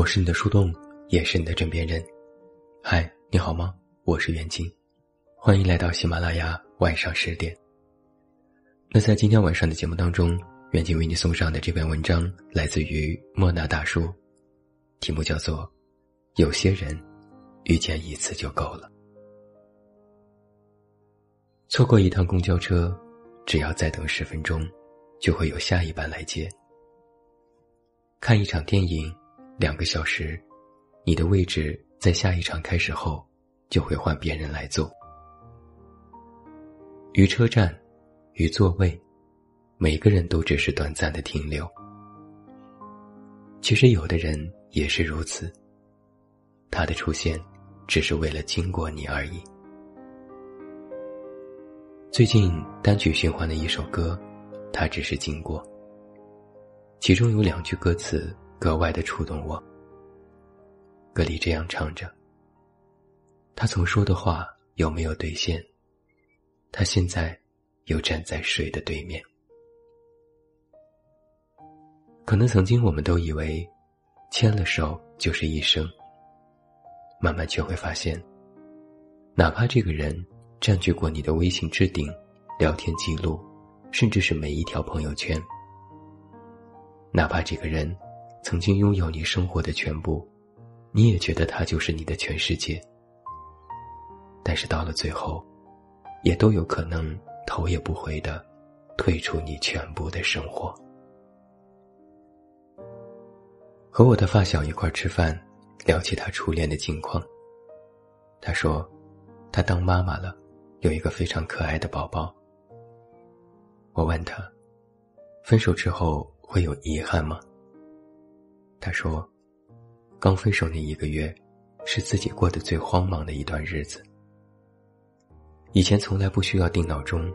我是你的树洞，也是你的枕边人。嗨，你好吗？我是袁静，欢迎来到喜马拉雅晚上十点。那在今天晚上的节目当中，袁静为你送上的这篇文章来自于莫那大叔，题目叫做《有些人遇见一次就够了》。错过一趟公交车，只要再等十分钟，就会有下一班来接。看一场电影。两个小时，你的位置在下一场开始后就会换别人来坐。于车站，于座位，每个人都只是短暂的停留。其实有的人也是如此，他的出现只是为了经过你而已。最近单曲循环的一首歌，他只是经过，其中有两句歌词。格外的触动我。歌里这样唱着：“他曾说的话有没有兑现？他现在又站在谁的对面？可能曾经我们都以为，牵了手就是一生。慢慢却会发现，哪怕这个人占据过你的微信置顶、聊天记录，甚至是每一条朋友圈，哪怕这个人……”曾经拥有你生活的全部，你也觉得他就是你的全世界。但是到了最后，也都有可能头也不回的退出你全部的生活。和我的发小一块吃饭，聊起他初恋的近况。他说，他当妈妈了，有一个非常可爱的宝宝。我问他，分手之后会有遗憾吗？他说：“刚分手那一个月，是自己过得最慌忙的一段日子。以前从来不需要定闹钟，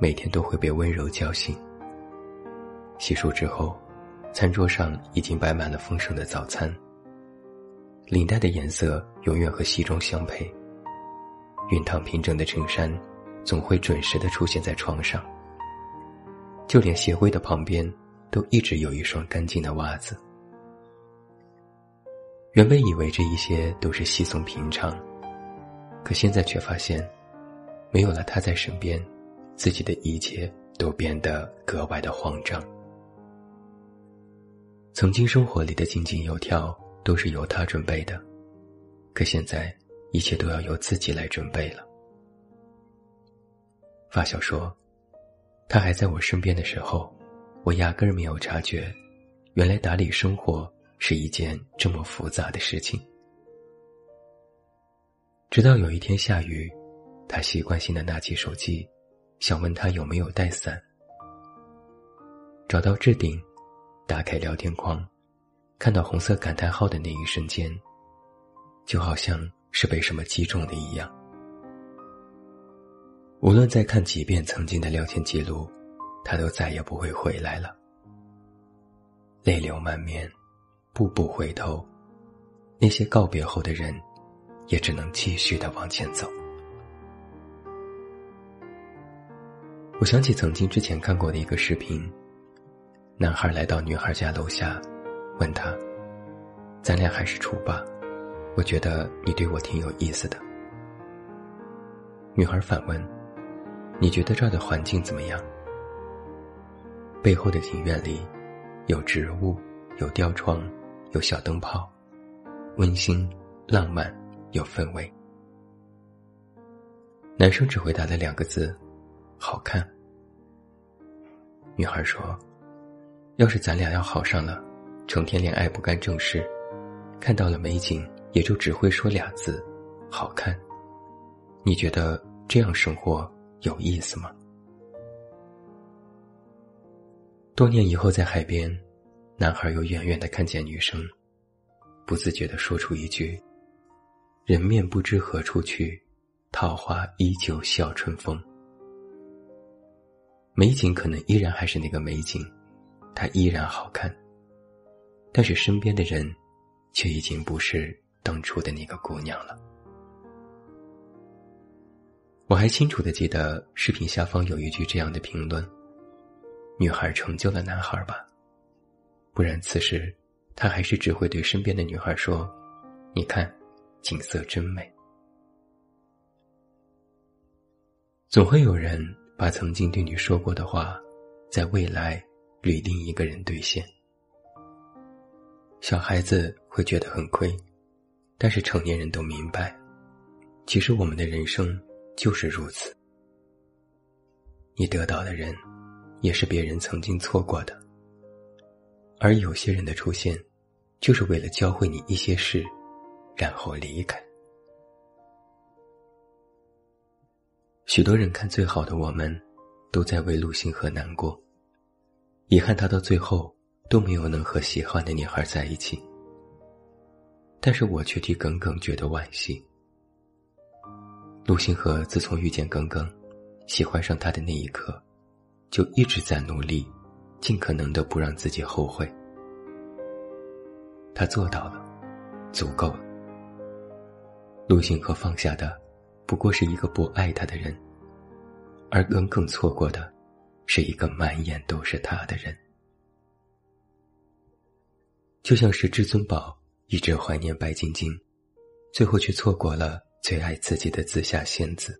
每天都会被温柔叫醒。洗漱之后，餐桌上已经摆满了丰盛的早餐。领带的颜色永远和西装相配。熨烫平整的衬衫，总会准时的出现在床上。就连鞋柜的旁边，都一直有一双干净的袜子。”原本以为这一些都是稀松平常，可现在却发现，没有了他在身边，自己的一切都变得格外的慌张。曾经生活里的井井有条都是由他准备的，可现在一切都要由自己来准备了。发小说，他还在我身边的时候，我压根儿没有察觉，原来打理生活。是一件这么复杂的事情。直到有一天下雨，他习惯性的拿起手机，想问他有没有带伞。找到置顶，打开聊天框，看到红色感叹号的那一瞬间，就好像是被什么击中的一样。无论再看几遍曾经的聊天记录，他都再也不会回来了。泪流满面。步步回头，那些告别后的人，也只能继续的往前走。我想起曾经之前看过的一个视频，男孩来到女孩家楼下，问他：“咱俩还是处吧？我觉得你对我挺有意思的。”女孩反问：“你觉得这儿的环境怎么样？”背后的庭院里，有植物，有吊床。有小灯泡，温馨、浪漫，有氛围。男生只回答了两个字：“好看。”女孩说：“要是咱俩要好上了，成天恋爱不干正事，看到了美景也就只会说俩字：好看。你觉得这样生活有意思吗？”多年以后，在海边。男孩又远远的看见女生，不自觉的说出一句：“人面不知何处去，桃花依旧笑春风。”美景可能依然还是那个美景，它依然好看，但是身边的人，却已经不是当初的那个姑娘了。我还清楚的记得视频下方有一句这样的评论：“女孩成就了男孩吧。”不然，此时他还是只会对身边的女孩说：“你看，景色真美。”总会有人把曾经对你说过的话，在未来与另一个人兑现。小孩子会觉得很亏，但是成年人都明白，其实我们的人生就是如此。你得到的人，也是别人曾经错过的。而有些人的出现，就是为了教会你一些事，然后离开。许多人看最好的我们，都在为陆星河难过，遗憾他到最后都没有能和喜欢的女孩在一起。但是我却替耿耿觉得惋惜。陆星河自从遇见耿耿，喜欢上他的那一刻，就一直在努力，尽可能的不让自己后悔。他做到了，足够了。陆星河放下的。不过是一个不爱他的人，而耿耿错过的，是一个满眼都是他的人。就像是至尊宝一直怀念白晶晶，最后却错过了最爱自己的紫霞仙子。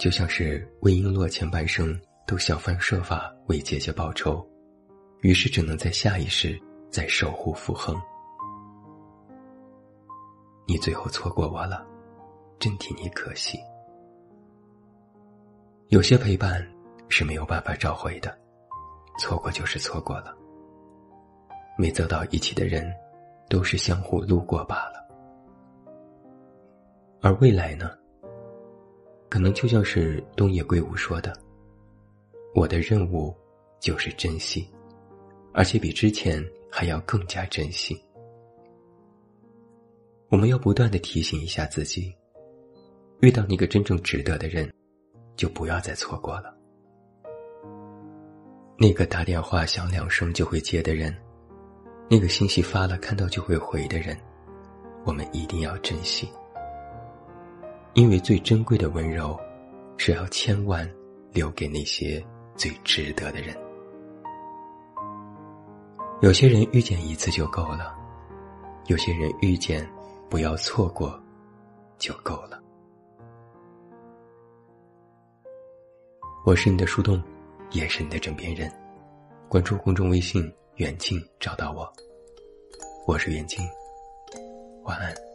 就像是魏璎珞前半生都想方设法为姐姐报仇，于是只能在下一世再守护傅恒。你最后错过我了。真替你可惜。有些陪伴是没有办法找回的，错过就是错过了。没走到一起的人，都是相互路过罢了。而未来呢？可能就像是东野圭吾说的：“我的任务就是珍惜，而且比之前还要更加珍惜。”我们要不断的提醒一下自己。遇到那个真正值得的人，就不要再错过了。那个打电话响两声就会接的人，那个信息发了看到就会回的人，我们一定要珍惜。因为最珍贵的温柔，是要千万留给那些最值得的人。有些人遇见一次就够了，有些人遇见不要错过，就够了。我是你的树洞，也是你的枕边人。关注公众微信“远近”，找到我。我是远近，晚安。